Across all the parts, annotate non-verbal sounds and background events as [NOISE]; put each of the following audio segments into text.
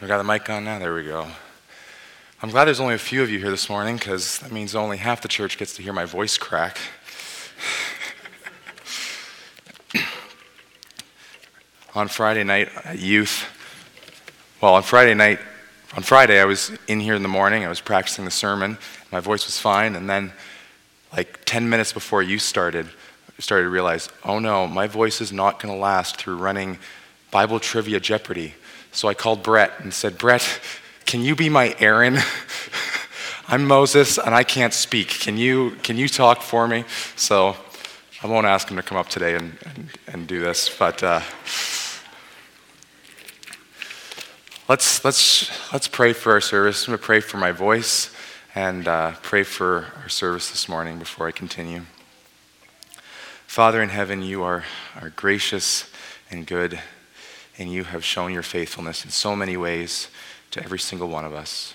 We got the mic on now? There we go. I'm glad there's only a few of you here this morning because that means only half the church gets to hear my voice crack. on Friday night at youth, well, on Friday night, on Friday, I was in here in the morning. I was practicing the sermon. My voice was fine. And then, like 10 minutes before you started, I started to realize, oh no, my voice is not going to last through running Bible Trivia Jeopardy. So I called Brett and said, Brett, can you be my Aaron? [LAUGHS] I'm Moses and I can't speak. Can you, can you talk for me? So I won't ask him to come up today and, and, and do this, but uh, let's, let's, let's pray for our service. I'm going to pray for my voice and uh, pray for our service this morning before I continue. Father in heaven, you are, are gracious and good, and you have shown your faithfulness in so many ways to every single one of us.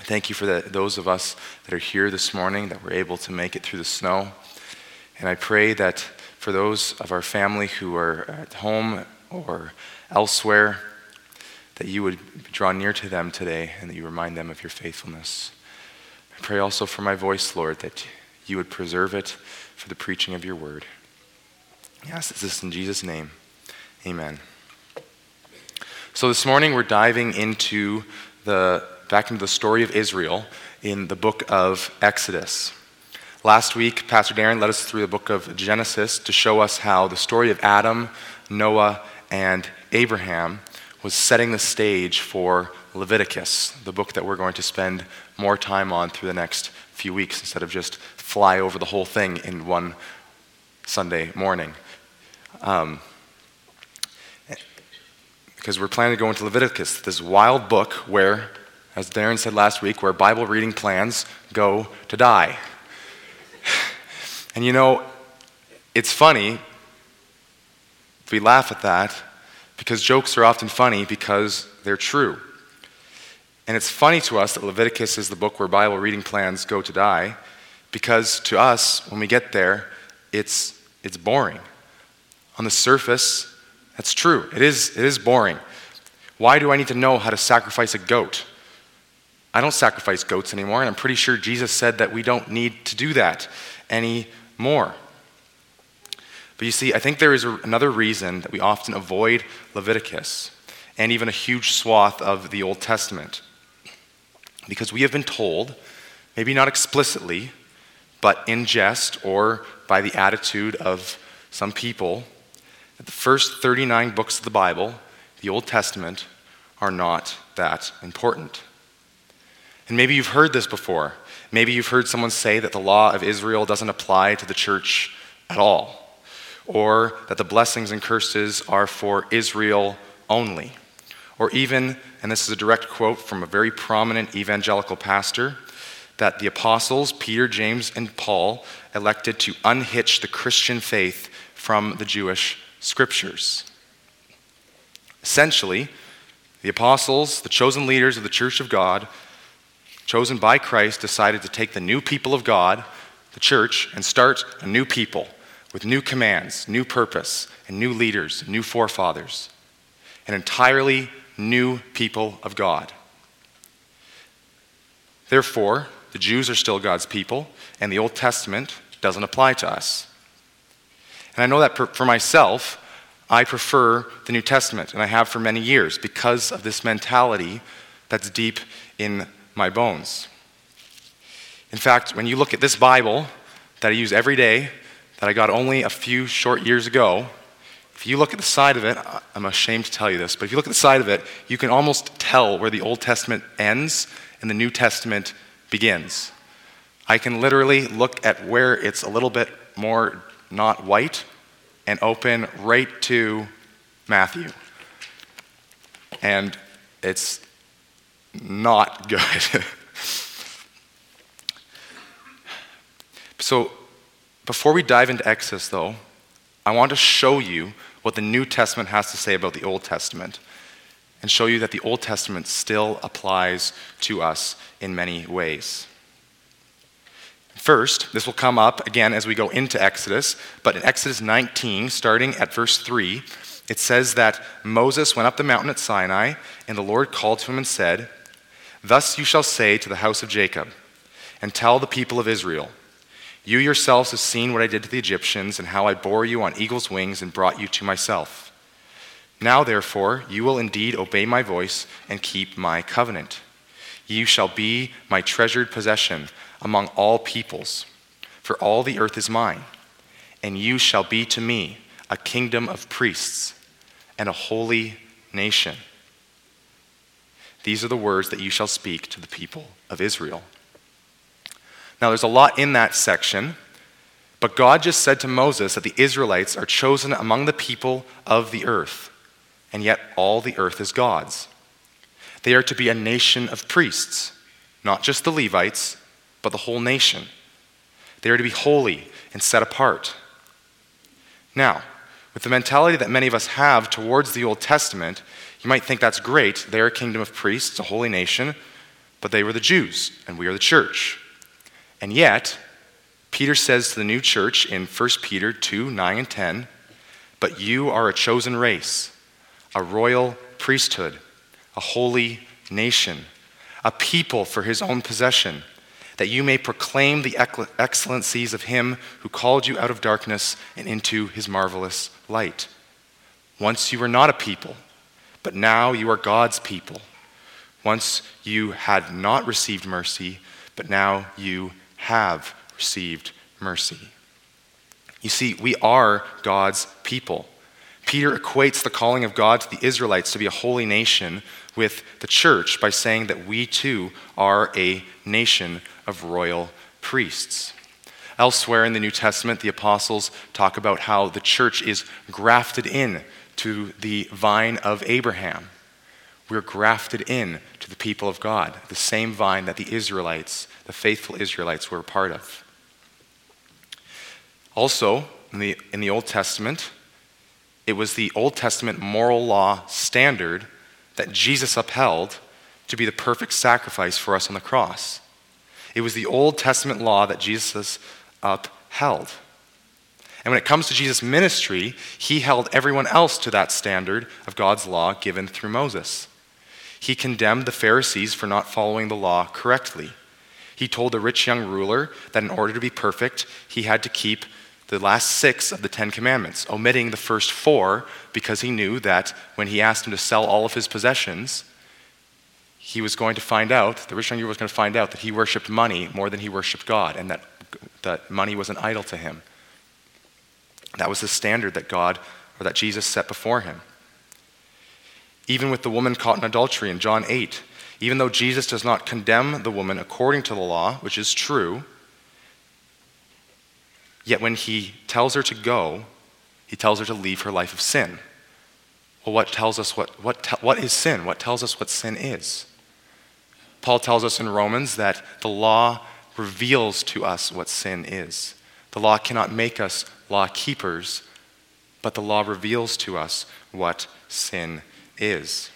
Thank you for the, those of us that are here this morning that were able to make it through the snow. And I pray that for those of our family who are at home or elsewhere, that you would draw near to them today and that you remind them of your faithfulness. I pray also for my voice, Lord, that you would preserve it for the preaching of your word. Yes, this is in Jesus' name. Amen. So this morning we're diving into the back into the story of Israel in the book of Exodus. Last week, Pastor Darren led us through the book of Genesis to show us how the story of Adam, Noah, and Abraham was setting the stage for Leviticus, the book that we're going to spend more time on through the next few weeks instead of just fly over the whole thing in one Sunday morning. Um, because we're planning to go into Leviticus, this wild book where, as Darren said last week, where Bible reading plans go to die. And you know, it's funny, we laugh at that, because jokes are often funny because they're true. And it's funny to us that Leviticus is the book where Bible reading plans go to die, because to us, when we get there, it's, it's boring. On the surface, that's true. It is, it is boring. Why do I need to know how to sacrifice a goat? I don't sacrifice goats anymore, and I'm pretty sure Jesus said that we don't need to do that anymore. But you see, I think there is a, another reason that we often avoid Leviticus and even a huge swath of the Old Testament. Because we have been told, maybe not explicitly, but in jest or by the attitude of some people, that the first 39 books of the Bible, the Old Testament, are not that important. And maybe you've heard this before. Maybe you've heard someone say that the law of Israel doesn't apply to the church at all, or that the blessings and curses are for Israel only. Or even, and this is a direct quote from a very prominent evangelical pastor, that the apostles, Peter, James, and Paul, elected to unhitch the Christian faith from the Jewish scriptures. Essentially, the apostles, the chosen leaders of the church of God, chosen by Christ, decided to take the new people of God, the church, and start a new people with new commands, new purpose, and new leaders, new forefathers. An entirely new people of God. Therefore, the Jews are still God's people, and the Old Testament doesn't apply to us. And I know that for myself, I prefer the New Testament, and I have for many years because of this mentality that's deep in my bones. In fact, when you look at this Bible that I use every day, that I got only a few short years ago, if you look at the side of it, I'm ashamed to tell you this, but if you look at the side of it, you can almost tell where the Old Testament ends and the New Testament begins. I can literally look at where it's a little bit more not white, and open right to Matthew. And it's not [LAUGHS] good. so, before we dive into Exodus, though, I want to show you what the New Testament has to say about the Old Testament and show you that the Old Testament still applies to us in many ways. First, this will come up again as we go into Exodus, but in Exodus 19, starting at verse 3, it says that Moses went up the mountain at Sinai, and the Lord called to him and said, Thus you shall say to the house of Jacob, and tell the people of Israel, You yourselves have seen what I did to the Egyptians, and how I bore you on eagle's wings and brought you to myself. Now, therefore, you will indeed obey my voice and keep my covenant. You shall be my treasured possession among all peoples, for all the earth is mine, and you shall be to me a kingdom of priests and a holy nation. These are the words that you shall speak to the people of Israel. Now, there's a lot in that section, but God just said to Moses that the Israelites are chosen among the people of the earth, and yet all the earth is God's. They are to be a nation of priests, not just the Levites, but the whole nation. They are to be holy and set apart. Now, with the mentality that many of us have towards the Old Testament, you might think that's great. They're a kingdom of priests, a holy nation, but they were the Jews, and we are the church. And yet, Peter says to the new church in 1 Peter 2 9 and 10, But you are a chosen race, a royal priesthood, a holy nation, a people for his own possession that you may proclaim the excellencies of him who called you out of darkness and into his marvelous light. Once you were not a people, but now you are God's people. Once you had not received mercy, but now you have received mercy. You see, we are God's people. Peter equates the calling of God to the Israelites to be a holy nation with the church by saying that we too are a nation of royal priests. Elsewhere in the New Testament, the apostles talk about how the church is grafted in to the vine of Abraham. We're grafted in to the people of God, the same vine that the Israelites, the faithful Israelites, were a part of. Also, in the, in the Old Testament, it was the Old Testament moral law standard that Jesus upheld to be the perfect sacrifice for us on the cross. It was the Old Testament law that Jesus upheld. And when it comes to Jesus' ministry, he held everyone else to that standard of God's law given through Moses. He condemned the Pharisees for not following the law correctly. He told the rich young ruler that in order to be perfect, he had to keep the last six of the Ten Commandments, omitting the first four because he knew that when he asked him to sell all of his possessions, he was going to find out, the rich young ruler was going to find out that he worshiped money more than he worshiped God and that, that money was an idol to him. That was the standard that God or that Jesus set before him. Even with the woman caught in adultery in John 8, even though Jesus does not condemn the woman according to the law, which is true, yet when he tells her to go, he tells her to leave her life of sin. Well, what tells us what, what, te- what is sin? What tells us what sin is? Paul tells us in Romans that the law reveals to us what sin is. The law cannot make us law keepers, but the law reveals to us what sin is.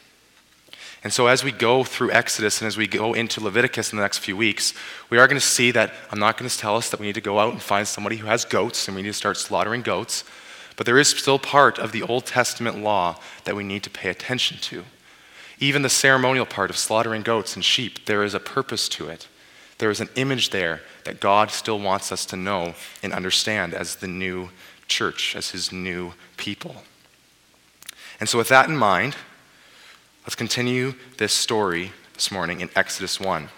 And so, as we go through Exodus and as we go into Leviticus in the next few weeks, we are going to see that I'm not going to tell us that we need to go out and find somebody who has goats and we need to start slaughtering goats, but there is still part of the Old Testament law that we need to pay attention to. Even the ceremonial part of slaughtering goats and sheep, there is a purpose to it. There is an image there that God still wants us to know and understand as the new church, as his new people. And so, with that in mind, let's continue this story this morning in Exodus 1.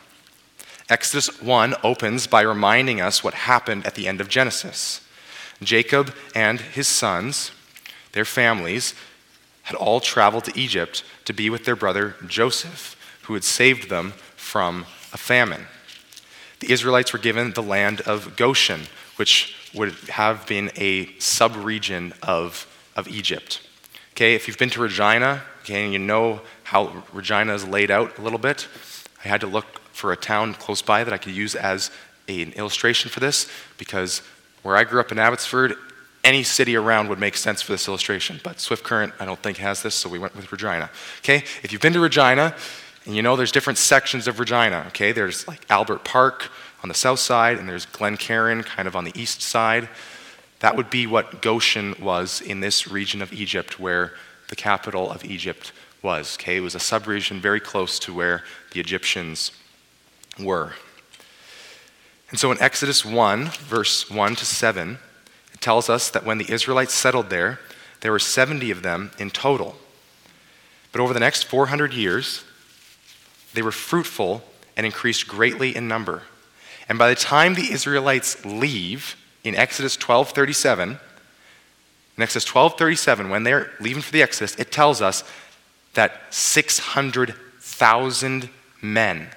Exodus 1 opens by reminding us what happened at the end of Genesis. Jacob and his sons, their families, had all traveled to Egypt to be with their brother Joseph, who had saved them from a famine. The Israelites were given the land of Goshen, which would have been a subregion of, of Egypt. Okay, if you've been to Regina, okay, and you know how Regina is laid out a little bit, I had to look for a town close by that I could use as a, an illustration for this because where I grew up in Abbotsford, any city around would make sense for this illustration, but Swift Current, I don't think, has this, so we went with Regina. Okay, if you've been to Regina, and you know there's different sections of Regina, okay, there's like Albert Park on the south side, and there's Glencairn kind of on the east side. That would be what Goshen was in this region of Egypt where the capital of Egypt was. Okay, it was a subregion very close to where the Egyptians were. And so in Exodus 1, verse 1 to 7, it tells us that when the Israelites settled there, there were 70 of them in total. But over the next 400 years, they were fruitful and increased greatly in number. And by the time the Israelites leave in Exodus 12:37, in Exodus 12:37 when they're leaving for the Exodus, it tells us that 600,000 men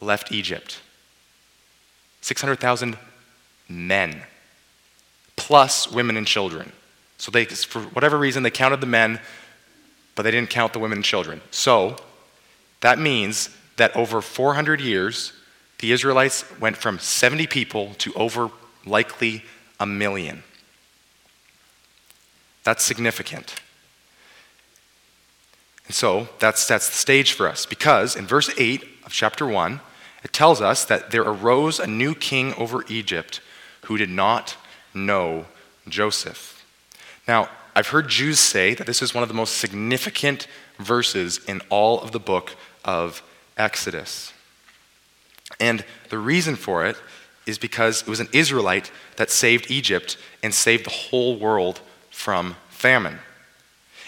left Egypt. 600,000 men plus women and children. So they for whatever reason they counted the men but they didn't count the women and children. So that means that over 400 years, the Israelites went from 70 people to over likely a million. That's significant. And so that sets the stage for us because in verse 8 of chapter 1, it tells us that there arose a new king over Egypt who did not know Joseph. Now, I've heard Jews say that this is one of the most significant verses in all of the book of Exodus. And the reason for it is because it was an Israelite that saved Egypt and saved the whole world from famine.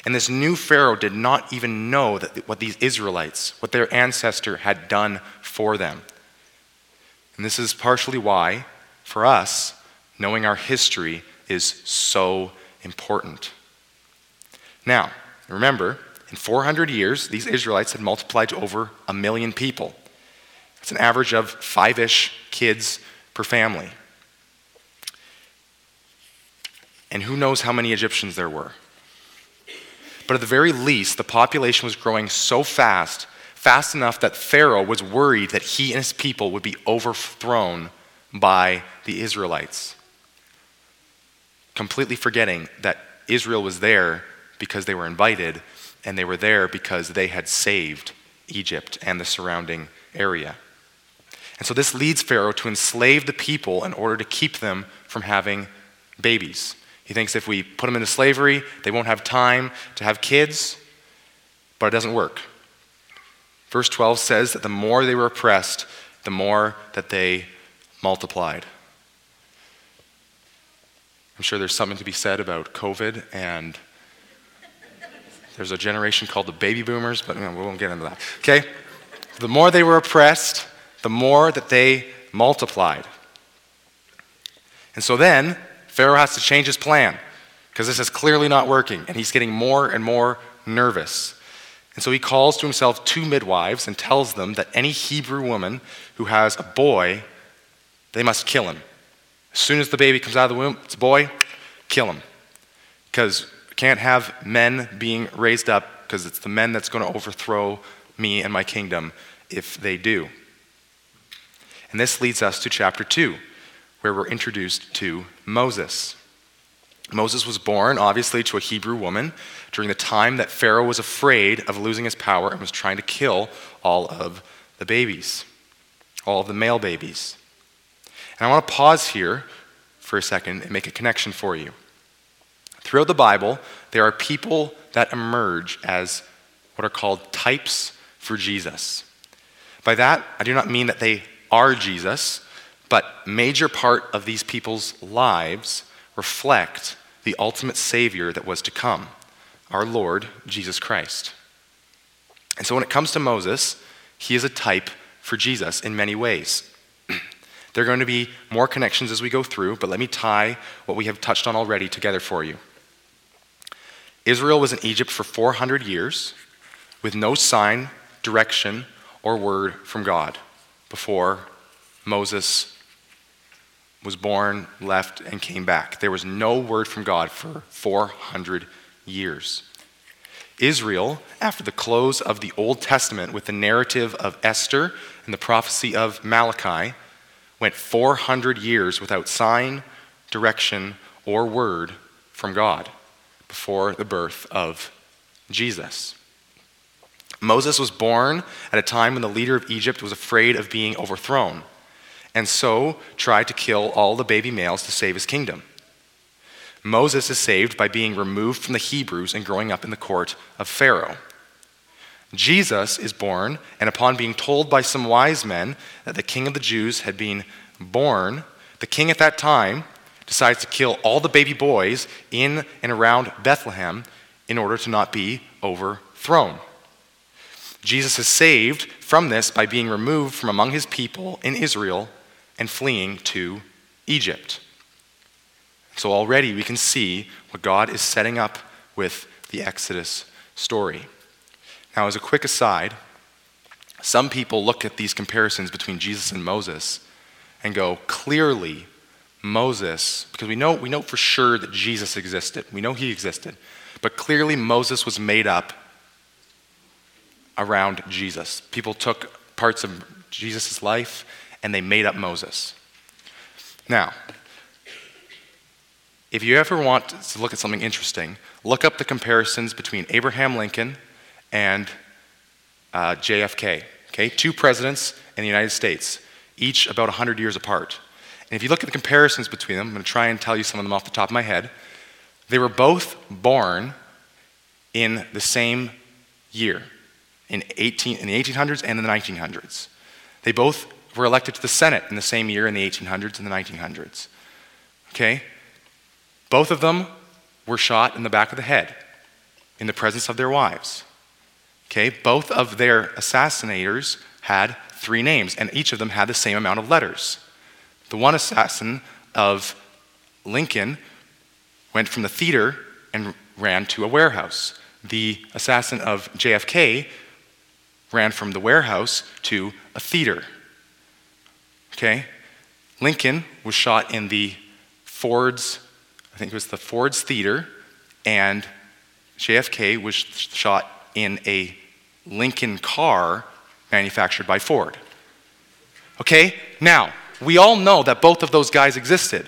And this new Pharaoh did not even know that what these Israelites, what their ancestor had done for them. And this is partially why, for us, knowing our history is so important. Now, remember, in 400 years, these Israelites had multiplied to over a million people. It's an average of five ish kids per family. And who knows how many Egyptians there were? But at the very least, the population was growing so fast, fast enough that Pharaoh was worried that he and his people would be overthrown by the Israelites. Completely forgetting that Israel was there because they were invited, and they were there because they had saved Egypt and the surrounding area. And so this leads Pharaoh to enslave the people in order to keep them from having babies. He thinks if we put them into slavery, they won't have time to have kids, but it doesn't work. Verse 12 says that the more they were oppressed, the more that they multiplied. I'm sure there's something to be said about COVID and there's a generation called the baby boomers, but we won't get into that. Okay? The more they were oppressed, the more that they multiplied. And so then, Pharaoh has to change his plan because this is clearly not working, and he's getting more and more nervous. And so he calls to himself two midwives and tells them that any Hebrew woman who has a boy, they must kill him. As soon as the baby comes out of the womb, it's a boy, kill him. Because we can't have men being raised up because it's the men that's going to overthrow me and my kingdom if they do. And this leads us to chapter 2, where we're introduced to Moses. Moses was born, obviously, to a Hebrew woman during the time that Pharaoh was afraid of losing his power and was trying to kill all of the babies, all of the male babies. And I want to pause here for a second and make a connection for you. Throughout the Bible, there are people that emerge as what are called types for Jesus. By that, I do not mean that they are Jesus, but major part of these people's lives reflect the ultimate Savior that was to come, our Lord Jesus Christ. And so when it comes to Moses, he is a type for Jesus in many ways. [CLEARS THROAT] there are going to be more connections as we go through, but let me tie what we have touched on already together for you. Israel was in Egypt for 400 years with no sign, direction, or word from God before Moses was born, left, and came back. There was no word from God for 400 years. Israel, after the close of the Old Testament with the narrative of Esther and the prophecy of Malachi, went 400 years without sign, direction, or word from God before the birth of Jesus. Moses was born at a time when the leader of Egypt was afraid of being overthrown, and so tried to kill all the baby males to save his kingdom. Moses is saved by being removed from the Hebrews and growing up in the court of Pharaoh. Jesus is born, and upon being told by some wise men that the king of the Jews had been born, the king at that time decides to kill all the baby boys in and around Bethlehem in order to not be overthrown. Jesus is saved from this by being removed from among his people in Israel and fleeing to Egypt. So already we can see what God is setting up with the Exodus story. Now, as a quick aside, some people look at these comparisons between Jesus and Moses and go, clearly, Moses, because we know, we know for sure that Jesus existed, we know he existed, but clearly Moses was made up around Jesus. People took parts of Jesus' life and they made up Moses. Now, if you ever want to look at something interesting, look up the comparisons between Abraham Lincoln and uh, JFK. Okay, two presidents in the United States, each about 100 years apart. And if you look at the comparisons between them, I'm going to try and tell you some of them off the top of my head. They were both born in the same year, in, 18, in the 1800s and in the 1900s. They both were elected to the Senate in the same year in the 1800s and the 1900s. Okay? Both of them were shot in the back of the head in the presence of their wives. Okay? Both of their assassinators had three names, and each of them had the same amount of letters. The one assassin of Lincoln went from the theater and ran to a warehouse. The assassin of JFK ran from the warehouse to a theater. Okay? Lincoln was shot in the Ford's, I think it was the Ford's Theater, and JFK was shot in a Lincoln car manufactured by Ford. Okay? Now, we all know that both of those guys existed.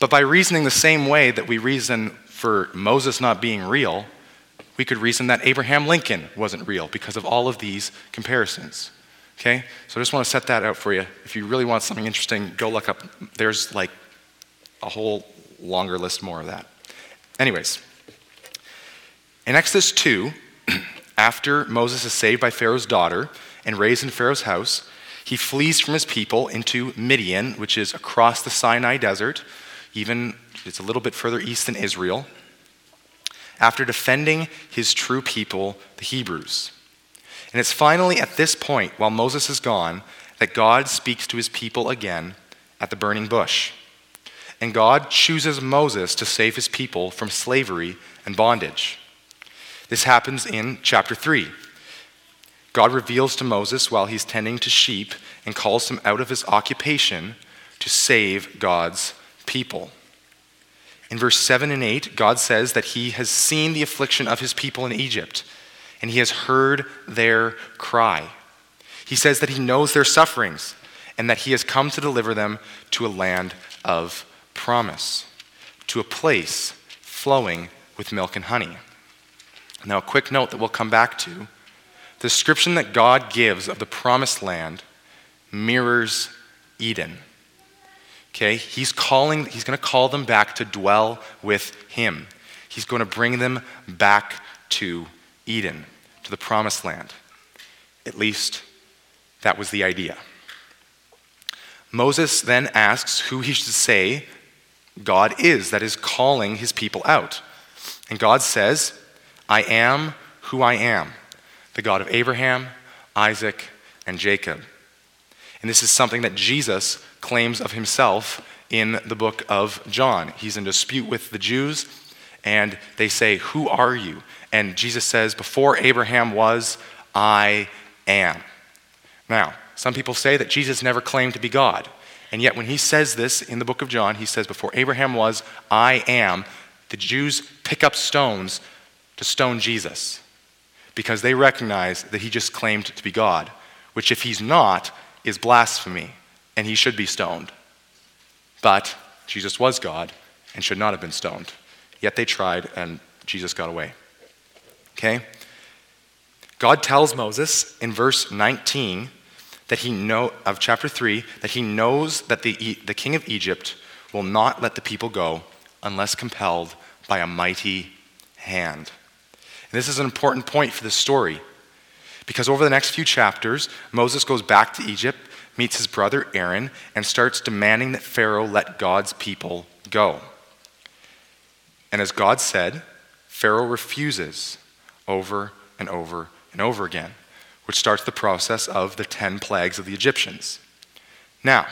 But by reasoning the same way that we reason for Moses not being real, we could reason that Abraham Lincoln wasn't real because of all of these comparisons. Okay? So I just want to set that out for you. If you really want something interesting, go look up. There's like a whole longer list more of that. Anyways, in Exodus 2, [CLEARS THROAT] after Moses is saved by Pharaoh's daughter and raised in Pharaoh's house, he flees from his people into Midian, which is across the Sinai desert, even it's a little bit further east than Israel, after defending his true people, the Hebrews. And it's finally at this point, while Moses is gone, that God speaks to his people again at the burning bush. And God chooses Moses to save his people from slavery and bondage. This happens in chapter 3. God reveals to Moses while he's tending to sheep and calls him out of his occupation to save God's people. In verse 7 and 8, God says that he has seen the affliction of his people in Egypt and he has heard their cry. He says that he knows their sufferings and that he has come to deliver them to a land of promise, to a place flowing with milk and honey. Now, a quick note that we'll come back to the description that God gives of the promised land mirrors Eden. Okay? He's calling, he's going to call them back to dwell with him. He's going to bring them back to Eden, to the promised land. At least that was the idea. Moses then asks who he should say God is that is calling his people out. And God says, I am who I am, the God of Abraham, Isaac, and Jacob. And this is something that Jesus claims of himself in the book of John. He's in dispute with the Jews, and they say, Who are you? And Jesus says, Before Abraham was, I am. Now, some people say that Jesus never claimed to be God. And yet, when he says this in the book of John, he says, Before Abraham was, I am, the Jews pick up stones to stone Jesus because they recognize that he just claimed to be God, which, if he's not, is blasphemy and he should be stoned. But Jesus was God and should not have been stoned. Yet they tried and Jesus got away. Okay? God tells Moses in verse 19 that he know of chapter 3 that he knows that the, the king of Egypt will not let the people go unless compelled by a mighty hand. And this is an important point for this story because over the next few chapters, Moses goes back to Egypt, meets his brother Aaron, and starts demanding that Pharaoh let God's people go. And as God said, Pharaoh refuses over and over and over again, which starts the process of the 10 plagues of the Egyptians. Now,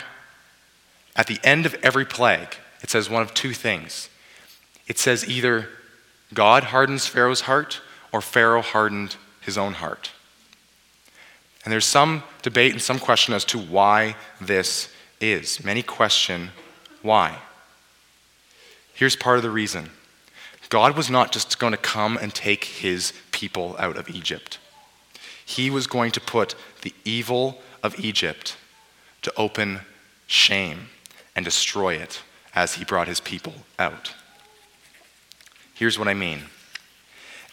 at the end of every plague, it says one of two things. It says either God hardens Pharaoh's heart or Pharaoh hardened his own heart. And there's some debate and some question as to why this is. Many question why. Here's part of the reason God was not just going to come and take his people out of Egypt, he was going to put the evil of Egypt to open shame and destroy it as he brought his people out. Here's what I mean.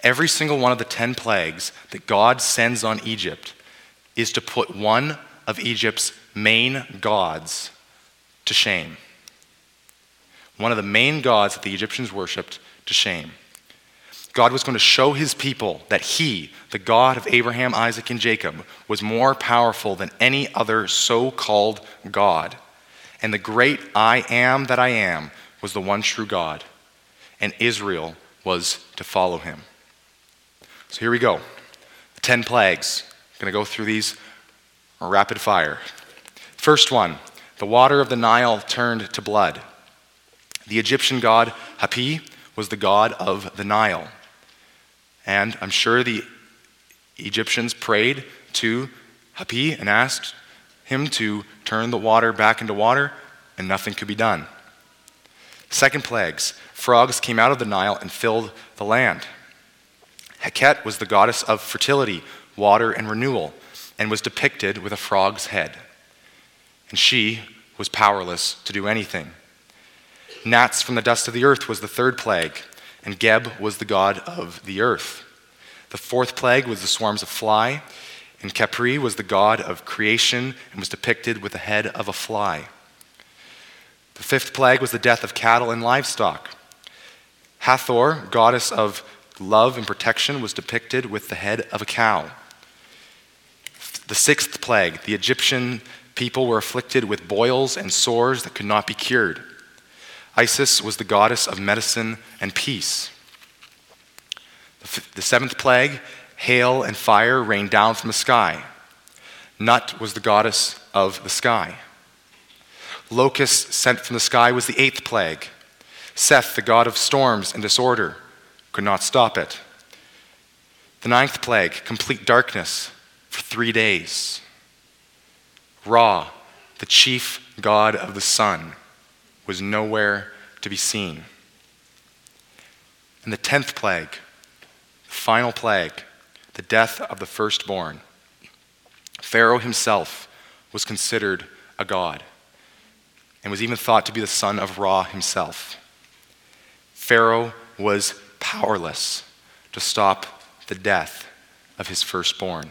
Every single one of the 10 plagues that God sends on Egypt is to put one of Egypt's main gods to shame. One of the main gods that the Egyptians worshipped to shame. God was going to show his people that he, the God of Abraham, Isaac, and Jacob, was more powerful than any other so called God. And the great I am that I am was the one true God. And Israel was to follow him. So here we go. The 10 plagues. I'm going to go through these rapid fire. First one the water of the Nile turned to blood. The Egyptian god Hapi was the god of the Nile. And I'm sure the Egyptians prayed to Hapi and asked him to turn the water back into water, and nothing could be done. Second plagues frogs came out of the Nile and filled the land. Heket was the goddess of fertility, water, and renewal, and was depicted with a frog's head. And she was powerless to do anything. Gnats from the dust of the earth was the third plague, and Geb was the god of the earth. The fourth plague was the swarms of fly, and Khepri was the god of creation and was depicted with the head of a fly. The fifth plague was the death of cattle and livestock. Hathor, goddess of love and protection, was depicted with the head of a cow. The sixth plague, the Egyptian people were afflicted with boils and sores that could not be cured. Isis was the goddess of medicine and peace. The seventh plague, hail and fire rained down from the sky. Nut was the goddess of the sky. Locusts sent from the sky was the eighth plague. Seth, the god of storms and disorder, could not stop it. The ninth plague, complete darkness for three days. Ra, the chief god of the sun, was nowhere to be seen. And the tenth plague, the final plague, the death of the firstborn. Pharaoh himself was considered a god and was even thought to be the son of Ra himself. Pharaoh was powerless to stop the death of his firstborn.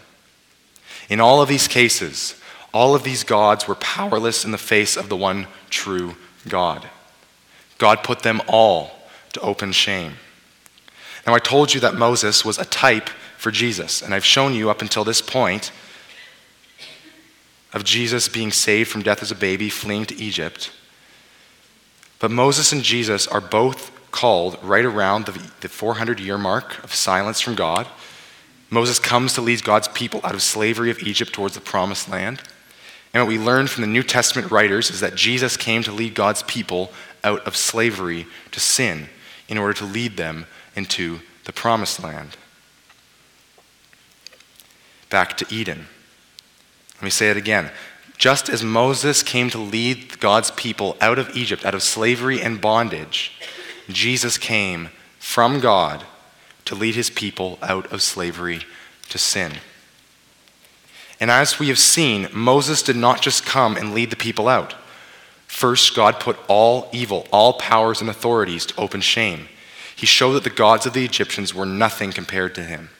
In all of these cases, all of these gods were powerless in the face of the one true God. God put them all to open shame. Now, I told you that Moses was a type for Jesus, and I've shown you up until this point of Jesus being saved from death as a baby, fleeing to Egypt. But Moses and Jesus are both called right around the, the 400 year mark of silence from God. Moses comes to lead God's people out of slavery of Egypt towards the promised land. And what we learn from the New Testament writers is that Jesus came to lead God's people out of slavery to sin in order to lead them into the promised land. Back to Eden. Let me say it again. Just as Moses came to lead God's people out of Egypt, out of slavery and bondage, Jesus came from God to lead his people out of slavery to sin. And as we have seen, Moses did not just come and lead the people out. First, God put all evil, all powers and authorities to open shame. He showed that the gods of the Egyptians were nothing compared to him.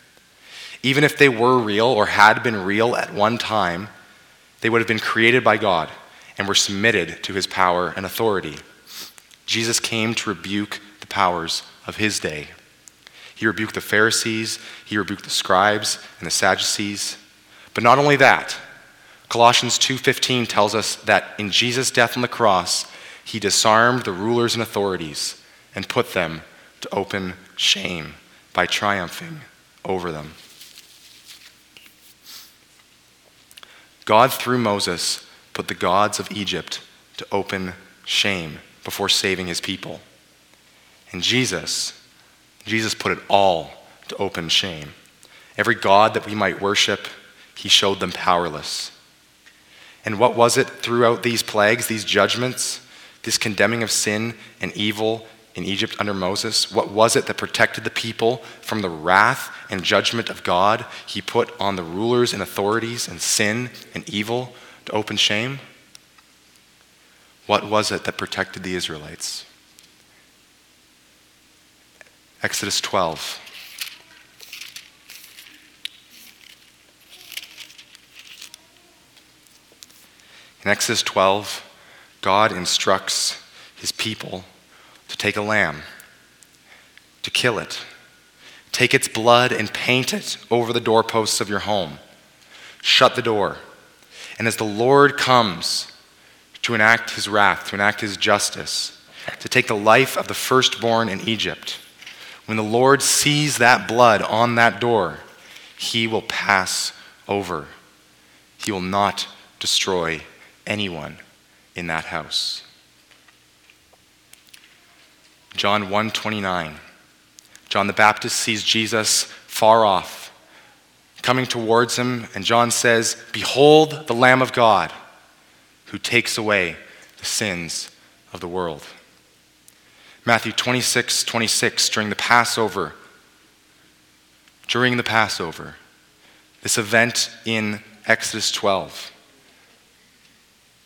Even if they were real or had been real at one time, they would have been created by God and were submitted to his power and authority. Jesus came to rebuke the powers of his day. He rebuked the Pharisees, he rebuked the scribes and the Sadducees. But not only that, Colossians 2:15 tells us that in Jesus' death on the cross, he disarmed the rulers and authorities and put them to open shame by triumphing over them. God, through Moses, put the gods of Egypt to open shame before saving his people. And Jesus, Jesus put it all to open shame. Every God that we might worship, he showed them powerless. And what was it throughout these plagues, these judgments, this condemning of sin and evil in Egypt under Moses? What was it that protected the people from the wrath and judgment of God he put on the rulers and authorities and sin and evil to open shame? What was it that protected the Israelites? Exodus 12. In Exodus 12, God instructs his people to take a lamb, to kill it, take its blood and paint it over the doorposts of your home. Shut the door. And as the Lord comes to enact his wrath, to enact his justice, to take the life of the firstborn in Egypt, when the Lord sees that blood on that door, he will pass over. He will not destroy anyone in that house. John 1:29. John the Baptist sees Jesus far off, coming towards him, and John says, "Behold the Lamb of God, who takes away the sins of the world." Matthew 26, 26, during the Passover, during the Passover, this event in Exodus 12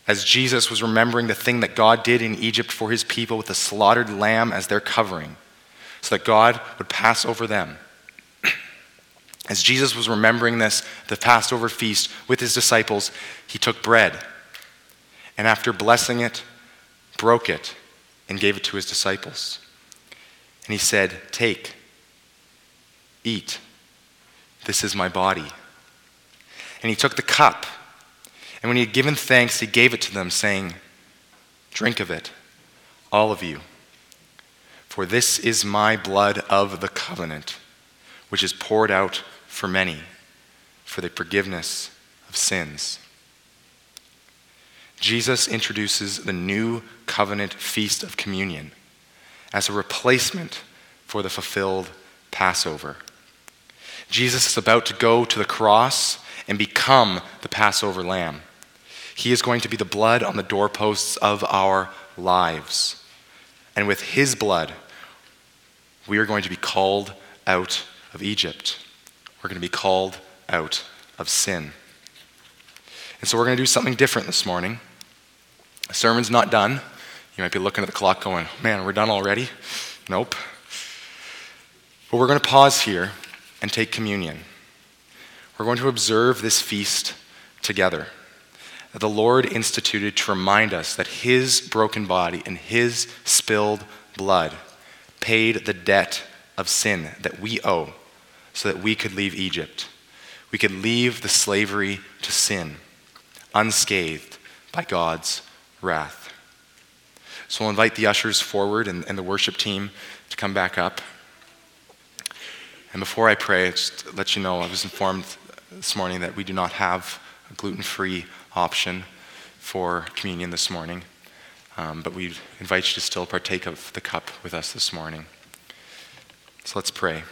as Jesus was remembering the thing that God did in Egypt for his people with the slaughtered lamb as their covering, so that God would pass over them. [CLEARS THROAT] As Jesus was remembering this, the Passover feast with his disciples, he took bread and after blessing it, broke it and gave it to his disciples. And he said, Take, eat, this is my body. And he took the cup and when he had given thanks, he gave it to them, saying, Drink of it, all of you. For this is my blood of the covenant, which is poured out for many for the forgiveness of sins. Jesus introduces the new covenant feast of communion as a replacement for the fulfilled Passover. Jesus is about to go to the cross and become the Passover lamb. He is going to be the blood on the doorposts of our lives. And with his blood, we are going to be called out of Egypt. We're going to be called out of sin. And so we're going to do something different this morning. The sermon's not done. You might be looking at the clock going, man, we're done already? Nope. But we're going to pause here and take communion. We're going to observe this feast together the Lord instituted to remind us that his broken body and his spilled blood paid the debt of sin that we owe so that we could leave Egypt. We could leave the slavery to sin unscathed by God's wrath. So I'll invite the ushers forward and, and the worship team to come back up. And before I pray, just let you know I was informed this morning that we do not have gluten free option for communion this morning. Um, but we invite you to still partake of the cup with us this morning. So let's pray.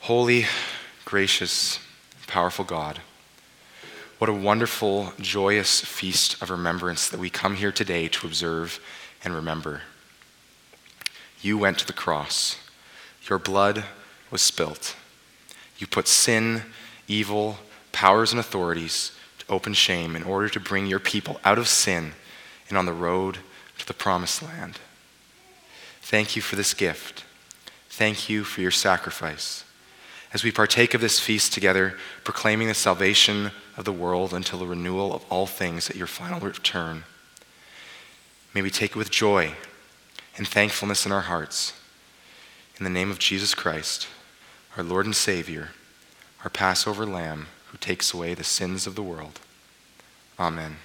Holy, gracious, powerful God, what a wonderful, joyous feast of remembrance that we come here today to observe and remember. You went to the cross, your blood was spilt. You put sin, evil, powers and authorities to open shame in order to bring your people out of sin and on the road to the promised land. Thank you for this gift. Thank you for your sacrifice. As we partake of this feast together, proclaiming the salvation of the world until the renewal of all things at your final return, May we take it with joy and thankfulness in our hearts. In the name of Jesus Christ, our Lord and Savior, our Passover Lamb who takes away the sins of the world. Amen.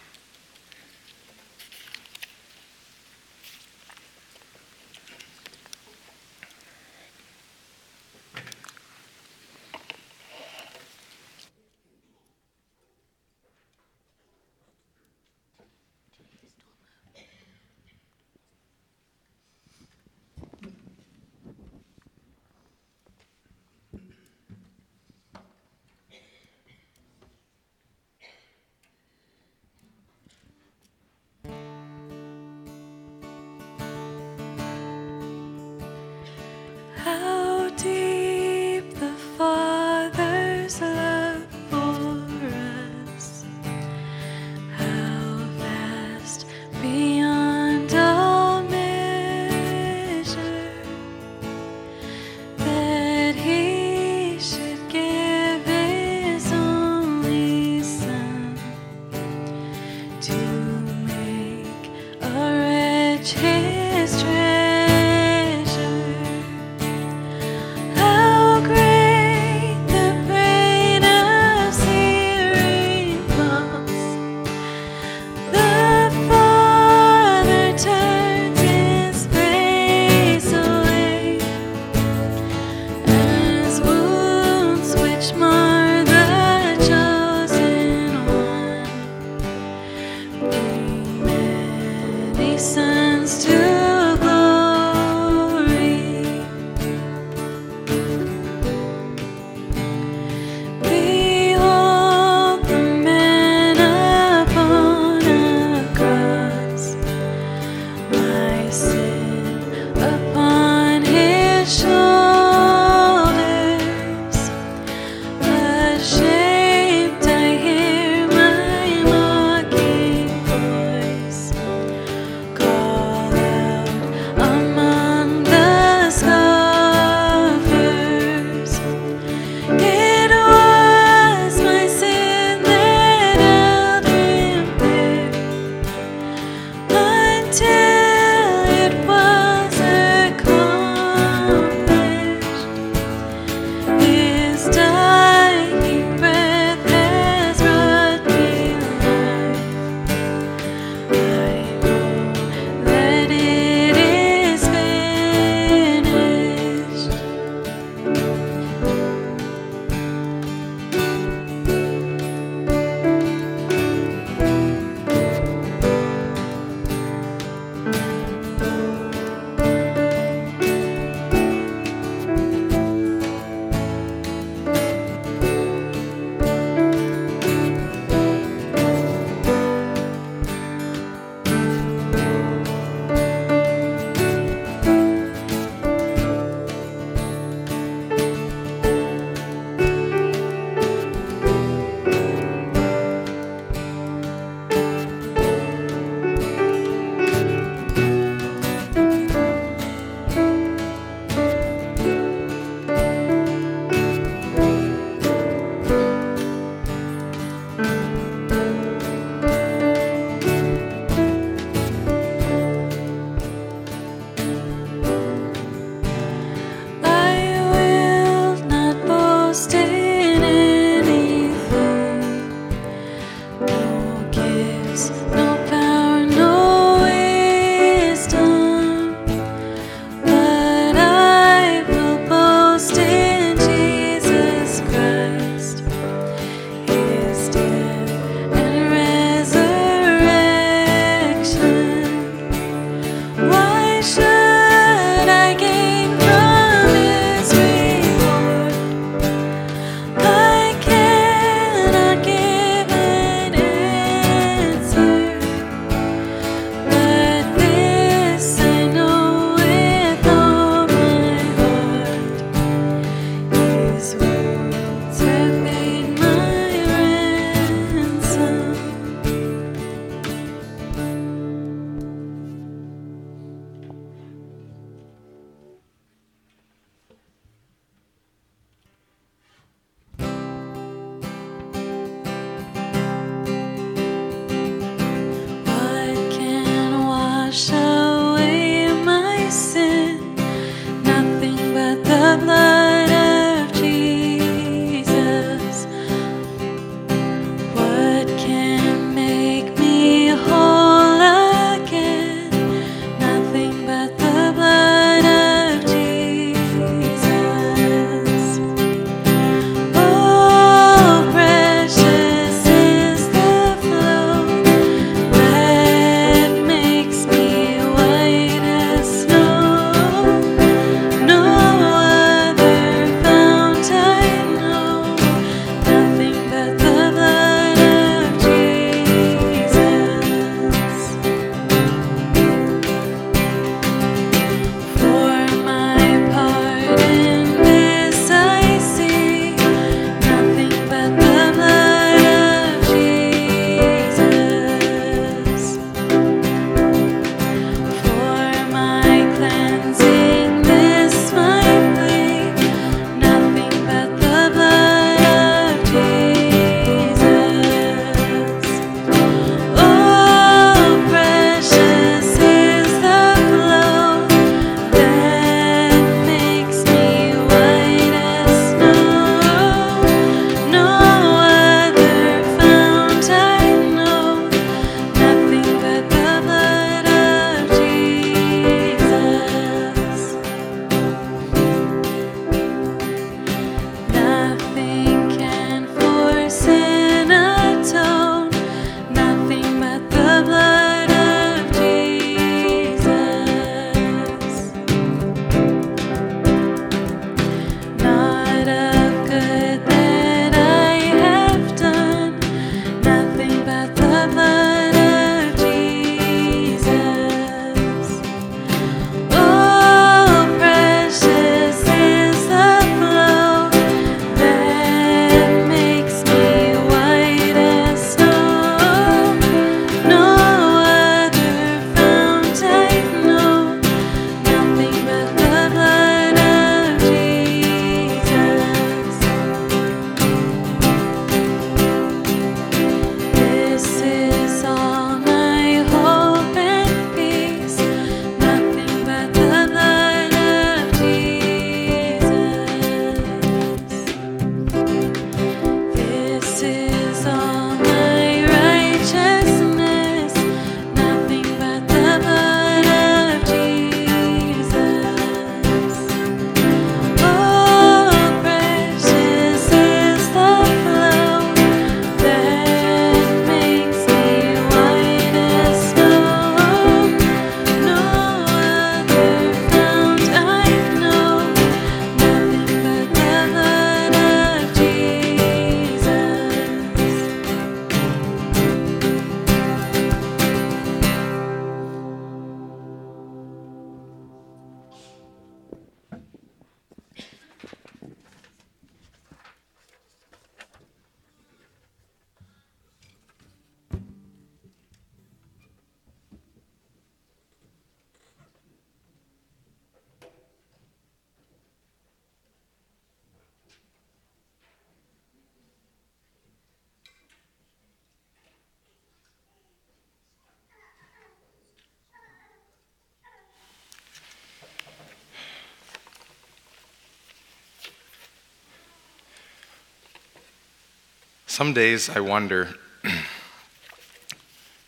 Some days I wonder [CLEARS THROAT]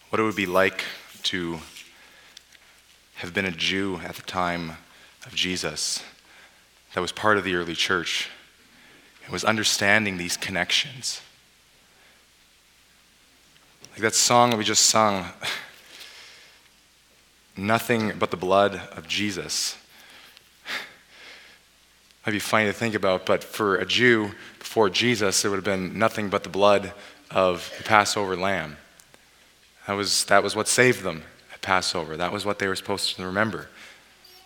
what it would be like to have been a Jew at the time of Jesus that was part of the early church and was understanding these connections. Like that song that we just sung, [LAUGHS] nothing but the blood of Jesus. Might be funny to think about, but for a Jew before Jesus, it would have been nothing but the blood of the Passover lamb. That was, that was what saved them at Passover. That was what they were supposed to remember.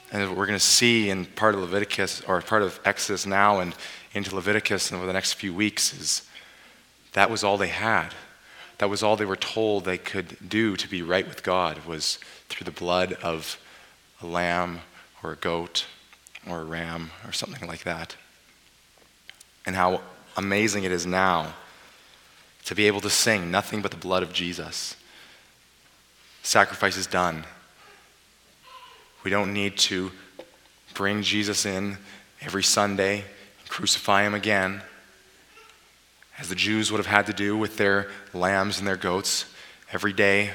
And what we're going to see in part of Leviticus, or part of Exodus now and into Leviticus and over the next few weeks, is that was all they had. That was all they were told they could do to be right with God, was through the blood of a lamb or a goat or a ram or something like that. And how amazing it is now to be able to sing nothing but the blood of Jesus. Sacrifice is done. We don't need to bring Jesus in every Sunday and crucify him again, as the Jews would have had to do with their lambs and their goats every day.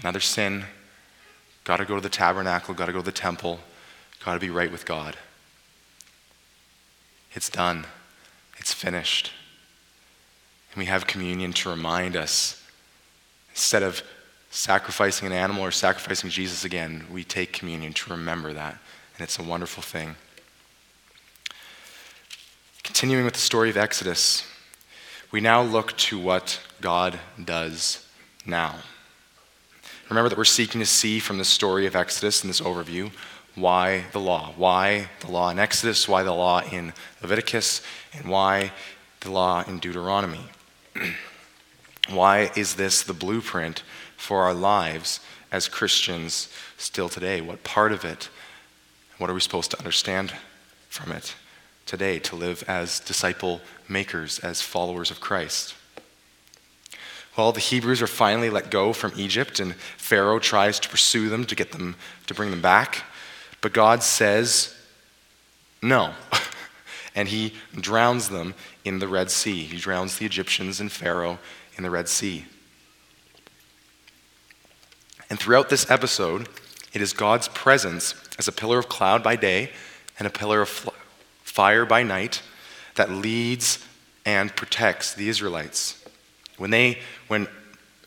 Another sin. Got to go to the tabernacle, got to go to the temple, got to be right with God. It's done, it's finished. And we have communion to remind us instead of sacrificing an animal or sacrificing Jesus again, we take communion to remember that. And it's a wonderful thing. Continuing with the story of Exodus, we now look to what God does now. Remember that we're seeking to see from the story of Exodus in this overview why the law. Why the law in Exodus, why the law in Leviticus, and why the law in Deuteronomy. [CLEARS THROAT] why is this the blueprint for our lives as Christians still today? What part of it? What are we supposed to understand from it today to live as disciple makers, as followers of Christ? Well, the Hebrews are finally let go from Egypt, and Pharaoh tries to pursue them to get them to bring them back. But God says no. [LAUGHS] and he drowns them in the Red Sea. He drowns the Egyptians and Pharaoh in the Red Sea. And throughout this episode, it is God's presence as a pillar of cloud by day and a pillar of fire by night that leads and protects the Israelites. When they when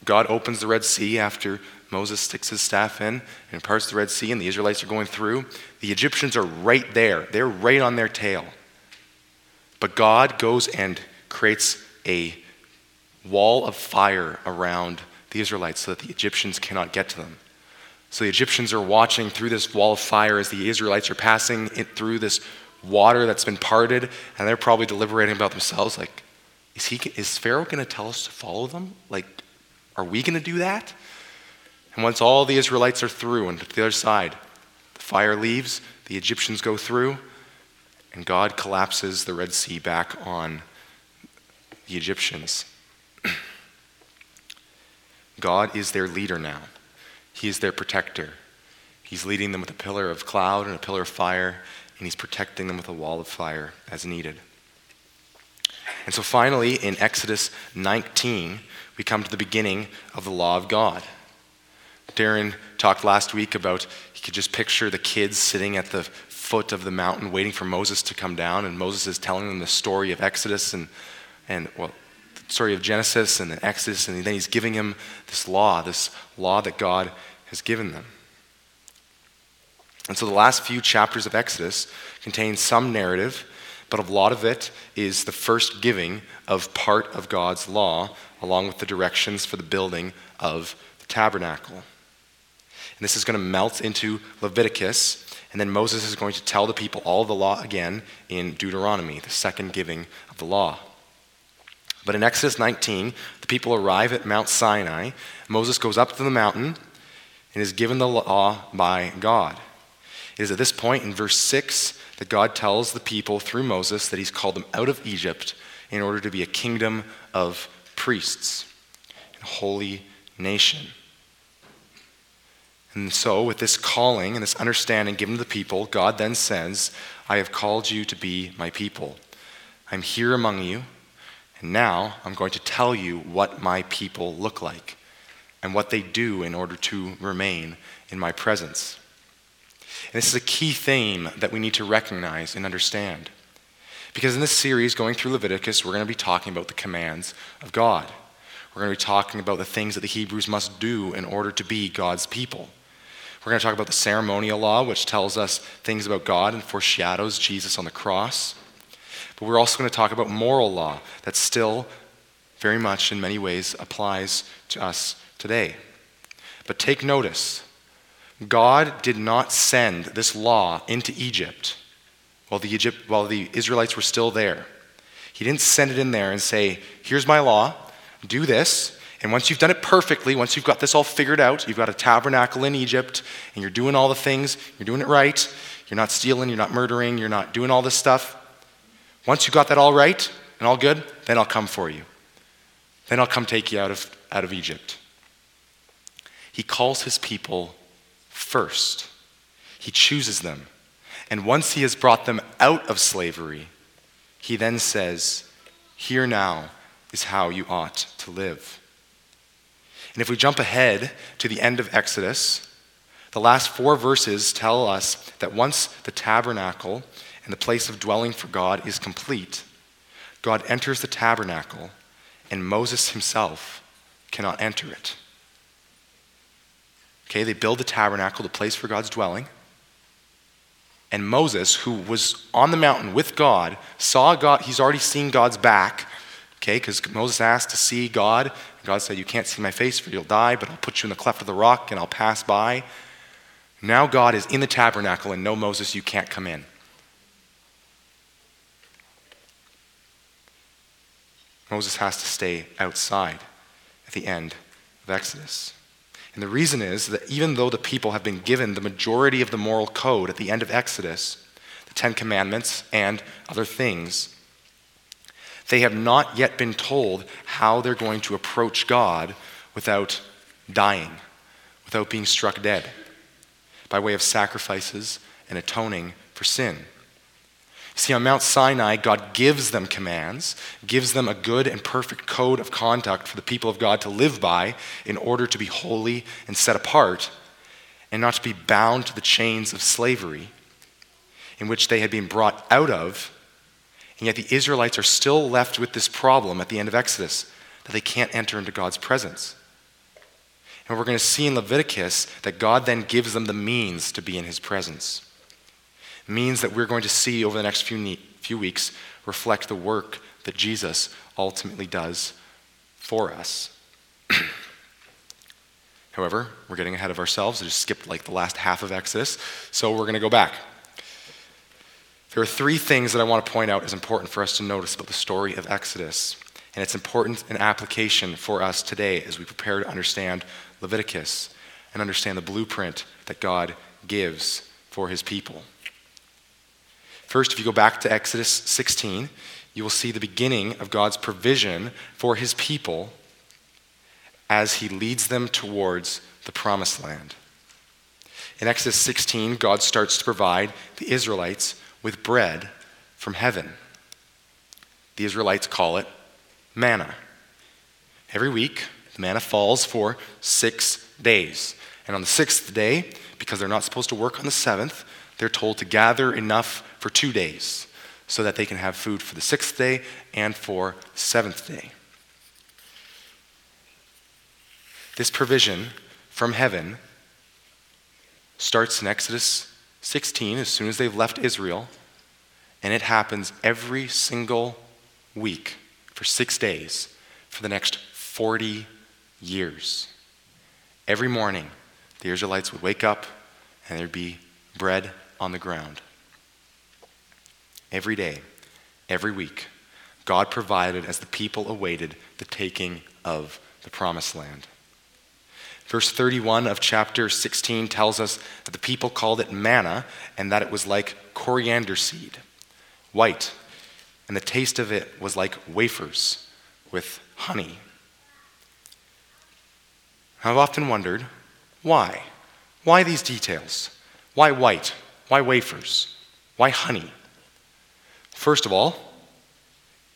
God opens the Red Sea after Moses sticks his staff in and parts the Red Sea, and the Israelites are going through. The Egyptians are right there, they're right on their tail. But God goes and creates a wall of fire around the Israelites so that the Egyptians cannot get to them. So the Egyptians are watching through this wall of fire as the Israelites are passing it through this water that's been parted, and they're probably deliberating about themselves like, is, he, is Pharaoh going to tell us to follow them? Like, are we going to do that? And once all the Israelites are through and to the other side, the fire leaves, the Egyptians go through, and God collapses the Red Sea back on the Egyptians. [CLEARS THROAT] God is their leader now. He is their protector. He's leading them with a pillar of cloud and a pillar of fire, and he's protecting them with a wall of fire as needed. And so finally, in Exodus 19, we come to the beginning of the law of God. Darren talked last week about he could just picture the kids sitting at the foot of the mountain waiting for Moses to come down, and Moses is telling them the story of Exodus and, and well, the story of Genesis and Exodus, and then he's giving him this law, this law that God has given them. And so the last few chapters of Exodus contain some narrative, but a lot of it is the first giving of part of God's law, along with the directions for the building of the tabernacle. And this is going to melt into Leviticus. And then Moses is going to tell the people all the law again in Deuteronomy, the second giving of the law. But in Exodus 19, the people arrive at Mount Sinai. Moses goes up to the mountain and is given the law by God. It is at this point in verse 6 that God tells the people through Moses that he's called them out of Egypt in order to be a kingdom of priests, a holy nation. And so, with this calling and this understanding given to the people, God then says, I have called you to be my people. I'm here among you, and now I'm going to tell you what my people look like and what they do in order to remain in my presence. And this is a key theme that we need to recognize and understand. Because in this series, going through Leviticus, we're going to be talking about the commands of God. We're going to be talking about the things that the Hebrews must do in order to be God's people. We're going to talk about the ceremonial law, which tells us things about God and foreshadows Jesus on the cross. But we're also going to talk about moral law that still very much, in many ways, applies to us today. But take notice God did not send this law into Egypt while the, Egypt, while the Israelites were still there. He didn't send it in there and say, Here's my law, do this, and once you've done it perfectly, once you've got this all figured out, you've got a tabernacle in Egypt, and you're doing all the things, you're doing it right, you're not stealing, you're not murdering, you're not doing all this stuff. Once you got that all right and all good, then I'll come for you. Then I'll come take you out of, out of Egypt. He calls his people first. he chooses them. And once he has brought them out of slavery, he then says, Here now is how you ought to live. And if we jump ahead to the end of Exodus, the last four verses tell us that once the tabernacle and the place of dwelling for God is complete, God enters the tabernacle and Moses himself cannot enter it. Okay, they build the tabernacle, the place for God's dwelling. And Moses, who was on the mountain with God, saw God, he's already seen God's back, okay, because Moses asked to see God. God said, You can't see my face, for you'll die, but I'll put you in the cleft of the rock and I'll pass by. Now God is in the tabernacle, and no, Moses, you can't come in. Moses has to stay outside at the end of Exodus. And the reason is that even though the people have been given the majority of the moral code at the end of Exodus, the Ten Commandments and other things, they have not yet been told how they're going to approach God without dying, without being struck dead, by way of sacrifices and atoning for sin. See, on Mount Sinai, God gives them commands, gives them a good and perfect code of conduct for the people of God to live by in order to be holy and set apart, and not to be bound to the chains of slavery in which they had been brought out of. And yet the Israelites are still left with this problem at the end of Exodus that they can't enter into God's presence. And we're going to see in Leviticus that God then gives them the means to be in his presence means that we're going to see over the next few, ne- few weeks reflect the work that Jesus ultimately does for us. [CLEARS THROAT] However, we're getting ahead of ourselves. I just skipped like the last half of Exodus, so we're going to go back. There are three things that I want to point out as important for us to notice about the story of Exodus. And it's important in application for us today as we prepare to understand Leviticus and understand the blueprint that God gives for his people. First, if you go back to Exodus 16, you will see the beginning of God's provision for his people as he leads them towards the promised land. In Exodus 16, God starts to provide the Israelites with bread from heaven. The Israelites call it manna. Every week, the manna falls for six days. And on the sixth day, because they're not supposed to work on the seventh, they're told to gather enough for two days so that they can have food for the sixth day and for the seventh day. This provision from heaven starts in Exodus 16 as soon as they've left Israel, and it happens every single week for six days for the next 40 years. Every morning, the Israelites would wake up and there'd be bread on the ground. Every day, every week, God provided as the people awaited the taking of the promised land. Verse 31 of chapter 16 tells us that the people called it manna and that it was like coriander seed, white, and the taste of it was like wafers with honey. I've often wondered why? Why these details? Why white? Why wafers? Why honey? First of all,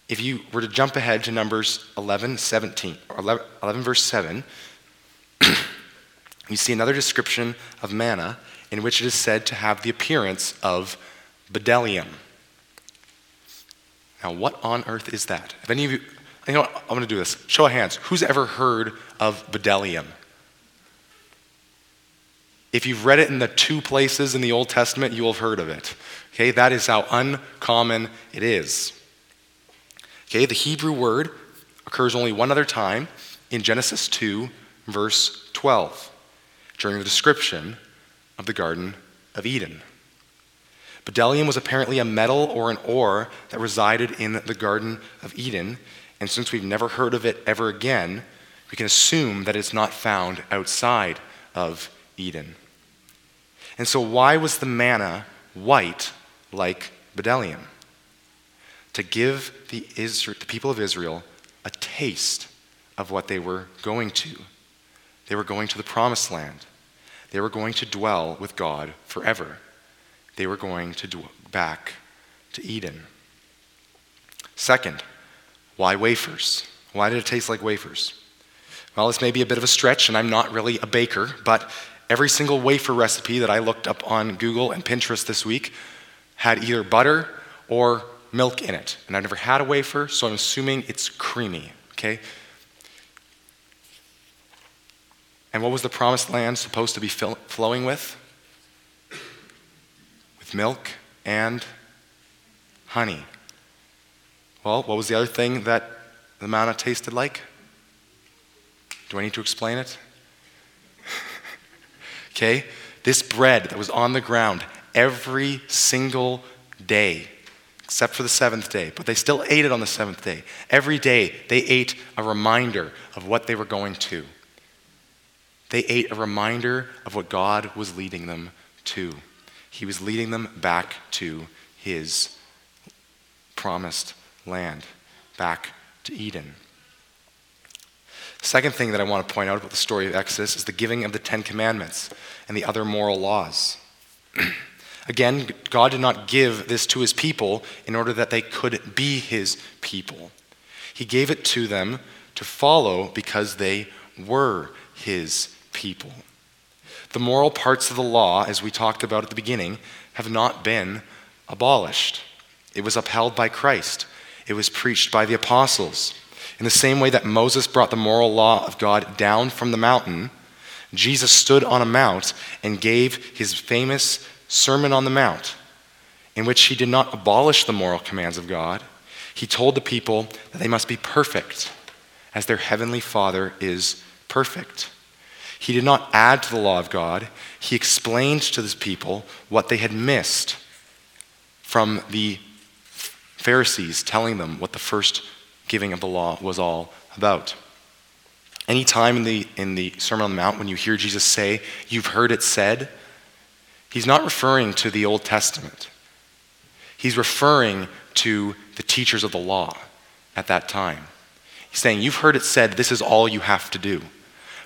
if you were to jump ahead to Numbers 11, 17, or 11, 11 verse 7, [CLEARS THROAT] you see another description of manna in which it is said to have the appearance of bdellium. Now, what on earth is that? If any of you, you know what, I'm going to do this. Show of hands. Who's ever heard of bdellium? If you've read it in the two places in the Old Testament, you will have heard of it. Okay, that is how uncommon it is. Okay, the Hebrew word occurs only one other time in Genesis 2, verse 12, during the description of the Garden of Eden. Bdellium was apparently a metal or an ore that resided in the Garden of Eden, and since we've never heard of it ever again, we can assume that it's not found outside of Eden. And so, why was the manna white like bdellium? To give the, the people of Israel a taste of what they were going to. They were going to the promised land. They were going to dwell with God forever. They were going to dw- back to Eden. Second, why wafers? Why did it taste like wafers? Well, this may be a bit of a stretch, and I'm not really a baker, but every single wafer recipe that I looked up on Google and Pinterest this week had either butter or milk in it. And I've never had a wafer, so I'm assuming it's creamy, okay? And what was the promised land supposed to be fill- flowing with? With milk and honey. Well, what was the other thing that the manna tasted like? Do I need to explain it? [LAUGHS] okay? This bread that was on the ground every single day, except for the seventh day, but they still ate it on the seventh day. Every day they ate a reminder of what they were going to. They ate a reminder of what God was leading them to. He was leading them back to his promised land, back to Eden. Second thing that I want to point out about the story of Exodus is the giving of the Ten Commandments and the other moral laws. [CLEARS THROAT] Again, God did not give this to his people in order that they could be his people. He gave it to them to follow because they were his people. The moral parts of the law, as we talked about at the beginning, have not been abolished. It was upheld by Christ, it was preached by the apostles. In the same way that Moses brought the moral law of God down from the mountain, Jesus stood on a mount and gave his famous Sermon on the Mount, in which he did not abolish the moral commands of God. He told the people that they must be perfect, as their heavenly Father is perfect. He did not add to the law of God, he explained to his people what they had missed from the Pharisees telling them what the first giving of the law was all about. Any time in the, in the Sermon on the Mount when you hear Jesus say, You've heard it said, he's not referring to the Old Testament. He's referring to the teachers of the law at that time. He's saying, You've heard it said, this is all you have to do.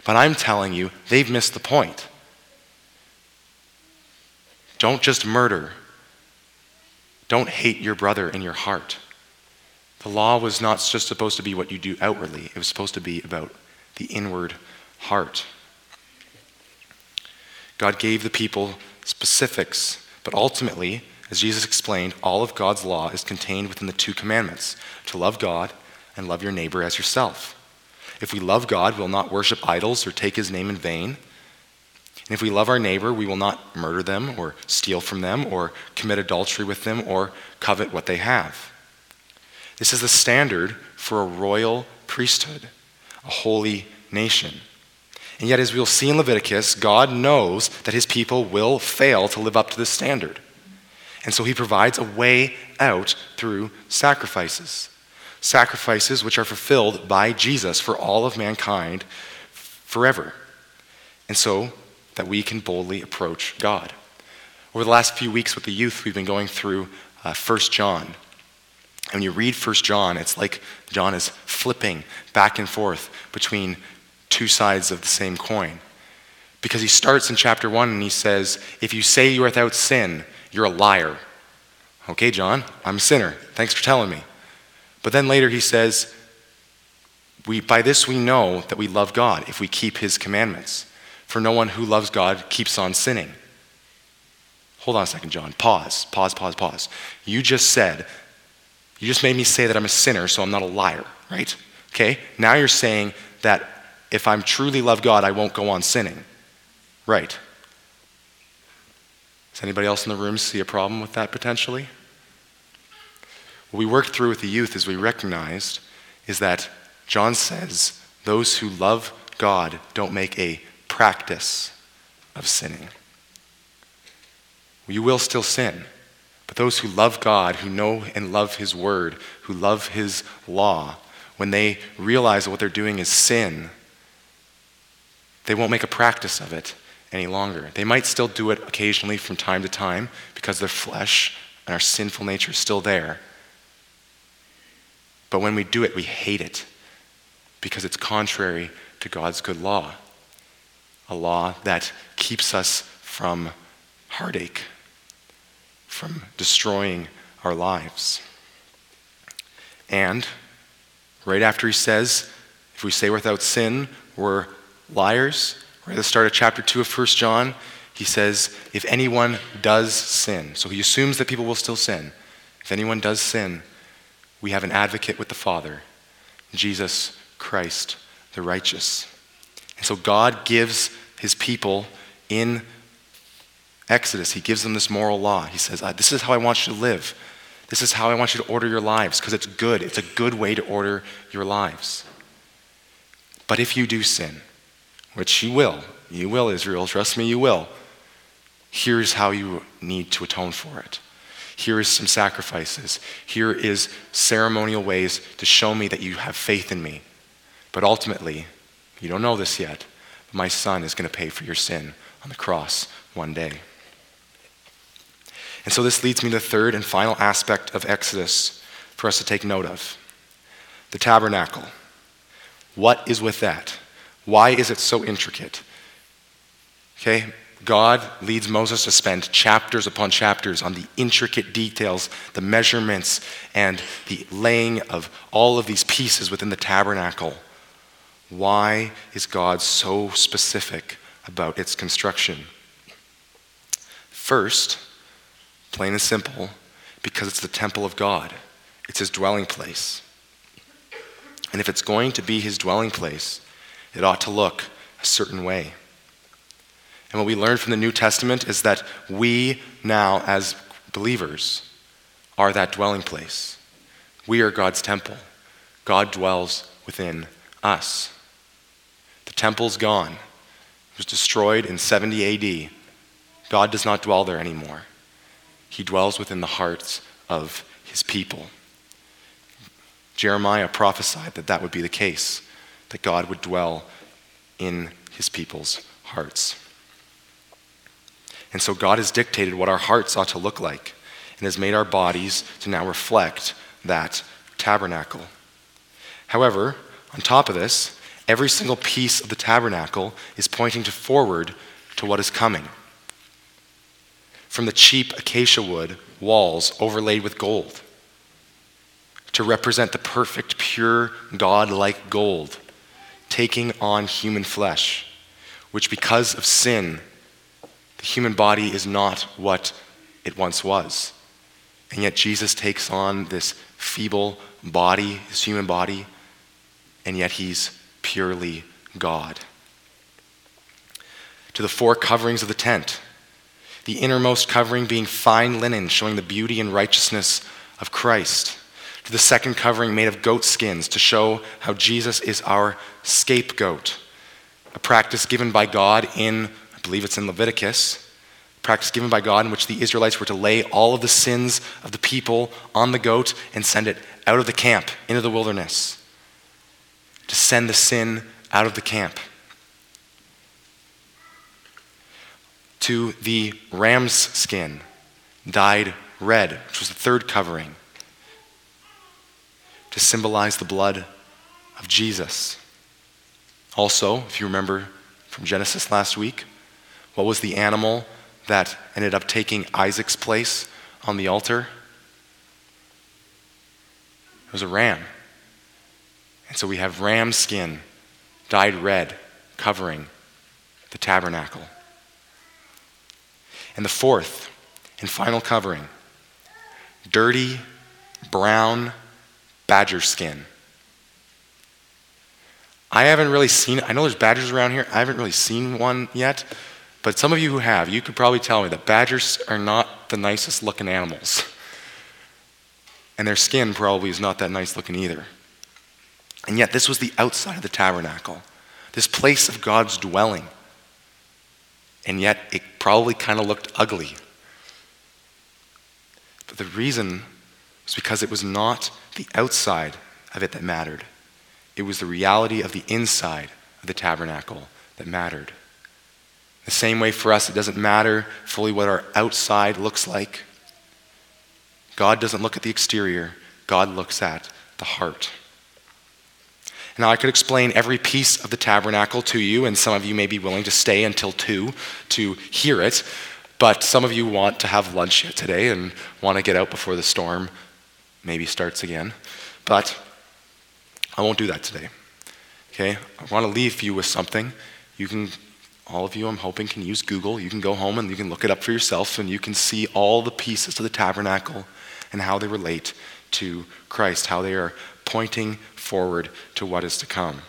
But I'm telling you, they've missed the point. Don't just murder. Don't hate your brother in your heart. The law was not just supposed to be what you do outwardly, it was supposed to be about the inward heart. God gave the people specifics, but ultimately, as Jesus explained, all of God's law is contained within the two commandments to love God and love your neighbor as yourself. If we love God, we'll not worship idols or take his name in vain. And if we love our neighbor, we will not murder them or steal from them or commit adultery with them or covet what they have. This is the standard for a royal priesthood, a holy nation. And yet, as we'll see in Leviticus, God knows that his people will fail to live up to this standard. And so he provides a way out through sacrifices. Sacrifices which are fulfilled by Jesus for all of mankind forever. And so that we can boldly approach God. Over the last few weeks with the youth, we've been going through uh, 1 John. And when you read 1 John, it's like John is flipping back and forth between two sides of the same coin. Because he starts in chapter 1 and he says, If you say you are without sin, you're a liar. Okay, John, I'm a sinner. Thanks for telling me. But then later he says, we, By this we know that we love God if we keep his commandments. For no one who loves God keeps on sinning. Hold on a second, John. Pause, pause, pause, pause. You just said, you just made me say that I'm a sinner, so I'm not a liar, right? Okay? Now you're saying that if I'm truly love God, I won't go on sinning. Right. Does anybody else in the room see a problem with that potentially? What we worked through with the youth is we recognized is that John says those who love God don't make a practice of sinning. You will still sin, but those who love God, who know and love His Word, who love His law, when they realize that what they're doing is sin, they won't make a practice of it any longer. They might still do it occasionally from time to time because their flesh and our sinful nature is still there. But when we do it, we hate it because it's contrary to God's good law. a law that keeps us from heartache, from destroying our lives. And right after he says, if we say without sin, we're liars, right at the start of chapter 2 of 1 John, he says, if anyone does sin, so he assumes that people will still sin. If anyone does sin, we have an advocate with the Father, Jesus Christ, the righteous. And so God gives his people in Exodus, he gives them this moral law. He says, uh, This is how I want you to live. This is how I want you to order your lives because it's good. It's a good way to order your lives. But if you do sin, which you will, you will, Israel, trust me, you will, here's how you need to atone for it. Here is some sacrifices. Here is ceremonial ways to show me that you have faith in me. But ultimately, you don't know this yet, but my son is going to pay for your sin on the cross one day. And so this leads me to the third and final aspect of Exodus for us to take note of the tabernacle. What is with that? Why is it so intricate? Okay, God leads Moses to spend chapters upon chapters on the intricate details, the measurements, and the laying of all of these pieces within the tabernacle. Why is God so specific about its construction? First, plain and simple, because it's the temple of God, it's his dwelling place. And if it's going to be his dwelling place, it ought to look a certain way. And what we learn from the New Testament is that we now, as believers, are that dwelling place. We are God's temple. God dwells within us. The temple's gone. It was destroyed in 70 AD. God does not dwell there anymore. He dwells within the hearts of his people. Jeremiah prophesied that that would be the case, that God would dwell in his people's hearts. And so God has dictated what our hearts ought to look like and has made our bodies to now reflect that tabernacle. However, on top of this, every single piece of the tabernacle is pointing to forward to what is coming. From the cheap acacia wood walls overlaid with gold to represent the perfect, pure, God like gold, taking on human flesh, which because of sin the human body is not what it once was. And yet Jesus takes on this feeble body, this human body, and yet he's purely God. To the four coverings of the tent, the innermost covering being fine linen, showing the beauty and righteousness of Christ. To the second covering made of goat skins to show how Jesus is our scapegoat, a practice given by God in believe it's in Leviticus, practice given by God in which the Israelites were to lay all of the sins of the people on the goat and send it out of the camp into the wilderness. To send the sin out of the camp. To the ram's skin, dyed red, which was the third covering, to symbolize the blood of Jesus. Also, if you remember from Genesis last week, what was the animal that ended up taking Isaac's place on the altar? It was a ram. And so we have ram skin dyed red covering the tabernacle. And the fourth and final covering dirty, brown badger skin. I haven't really seen I know there's badgers around here. I haven't really seen one yet, but some of you who have, you could probably tell me that badgers are not the nicest looking animals. And their skin probably is not that nice looking either. And yet, this was the outside of the tabernacle, this place of God's dwelling. And yet, it probably kind of looked ugly. But the reason was because it was not the outside of it that mattered, it was the reality of the inside of the tabernacle that mattered. The same way for us, it doesn't matter fully what our outside looks like. God doesn't look at the exterior, God looks at the heart. Now, I could explain every piece of the tabernacle to you, and some of you may be willing to stay until 2 to hear it, but some of you want to have lunch today and want to get out before the storm maybe starts again. But I won't do that today. Okay? I want to leave you with something. You can, all of you, I'm hoping, can use Google. You can go home and you can look it up for yourself, and you can see all the pieces of the tabernacle and how they relate to Christ, how they are pointing forward to what is to come.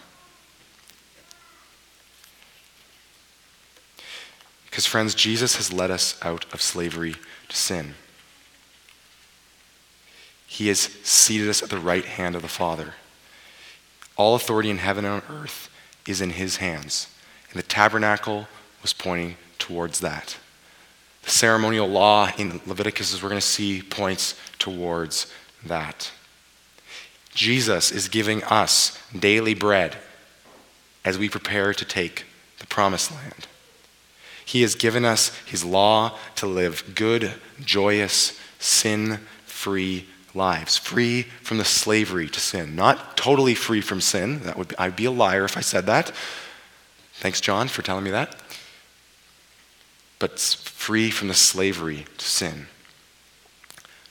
Because, friends, Jesus has led us out of slavery to sin. He has seated us at the right hand of the Father. All authority in heaven and on earth is in his hands. And the tabernacle was pointing towards that. The ceremonial law in Leviticus, as we're going to see, points towards that. Jesus is giving us daily bread as we prepare to take the promised land. He has given us his law to live good, joyous, sin free lives, free from the slavery to sin. Not totally free from sin. That would be, I'd be a liar if I said that. Thanks, John, for telling me that. But free from the slavery to sin.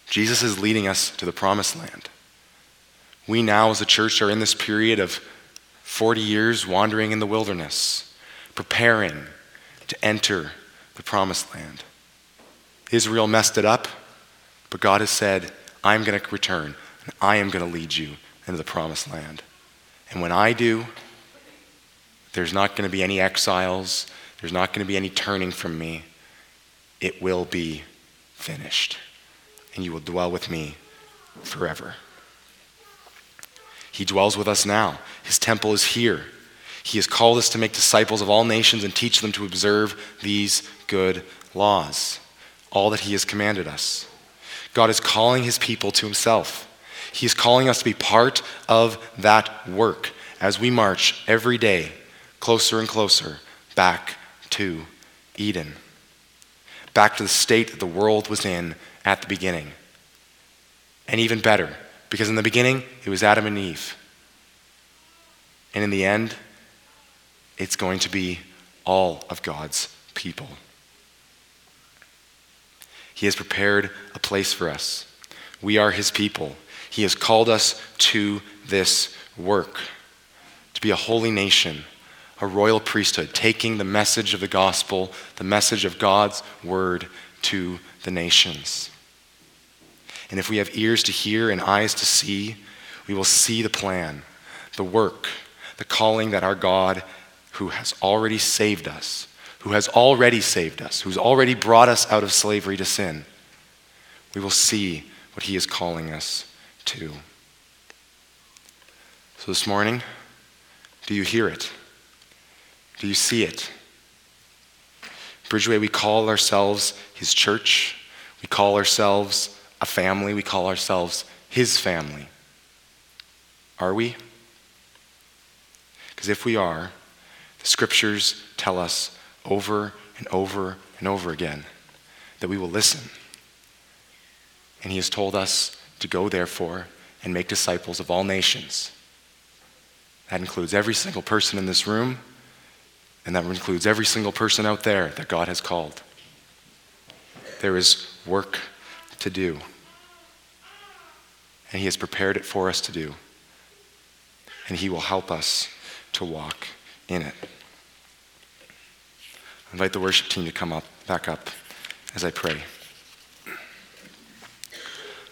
Jesus is leading us to the promised land. We now, as a church, are in this period of 40 years wandering in the wilderness, preparing to enter the promised land. Israel messed it up, but God has said, I'm going to return, and I am going to lead you into the promised land. And when I do, there's not going to be any exiles, there's not going to be any turning from me. It will be finished, and you will dwell with me forever. He dwells with us now. His temple is here. He has called us to make disciples of all nations and teach them to observe these good laws, all that He has commanded us. God is calling his people to himself. He's calling us to be part of that work as we march every day closer and closer back to Eden, back to the state that the world was in at the beginning. And even better, because in the beginning it was Adam and Eve. And in the end, it's going to be all of God's people. He has prepared a place for us. We are His people. He has called us to this work, to be a holy nation, a royal priesthood, taking the message of the gospel, the message of God's word to the nations. And if we have ears to hear and eyes to see, we will see the plan, the work, the calling that our God, who has already saved us, who has already saved us, who's already brought us out of slavery to sin, we will see what he is calling us to. So this morning, do you hear it? Do you see it? Bridgeway, we call ourselves his church. We call ourselves a family. We call ourselves his family. Are we? Because if we are, the scriptures tell us over and over and over again that we will listen. And he has told us to go, therefore, and make disciples of all nations. That includes every single person in this room, and that includes every single person out there that God has called. There is work to do, and He has prepared it for us to do, and He will help us to walk in it invite the worship team to come up, back up as I pray.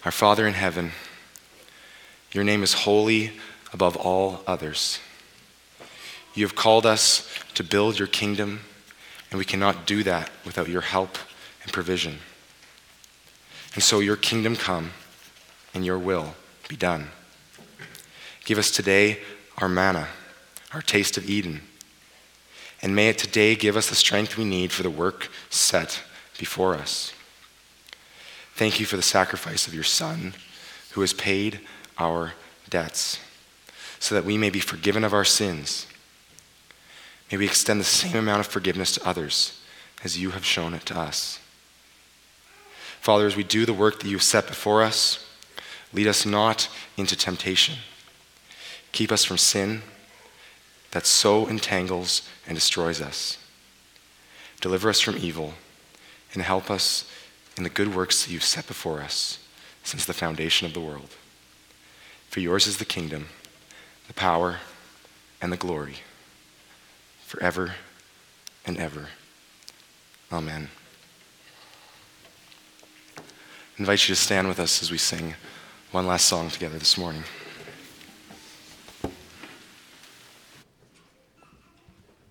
Our Father in heaven, your name is holy above all others. You have called us to build your kingdom, and we cannot do that without your help and provision. And so, your kingdom come and your will be done. Give us today our manna, our taste of Eden and may it today give us the strength we need for the work set before us. Thank you for the sacrifice of your Son, who has paid our debts, so that we may be forgiven of our sins. May we extend the same amount of forgiveness to others as you have shown it to us. Father, as we do the work that you have set before us, lead us not into temptation. Keep us from sin that so entangles and destroys us. Deliver us from evil and help us in the good works that you've set before us since the foundation of the world. For yours is the kingdom, the power, and the glory, forever and ever. Amen. I invite you to stand with us as we sing one last song together this morning.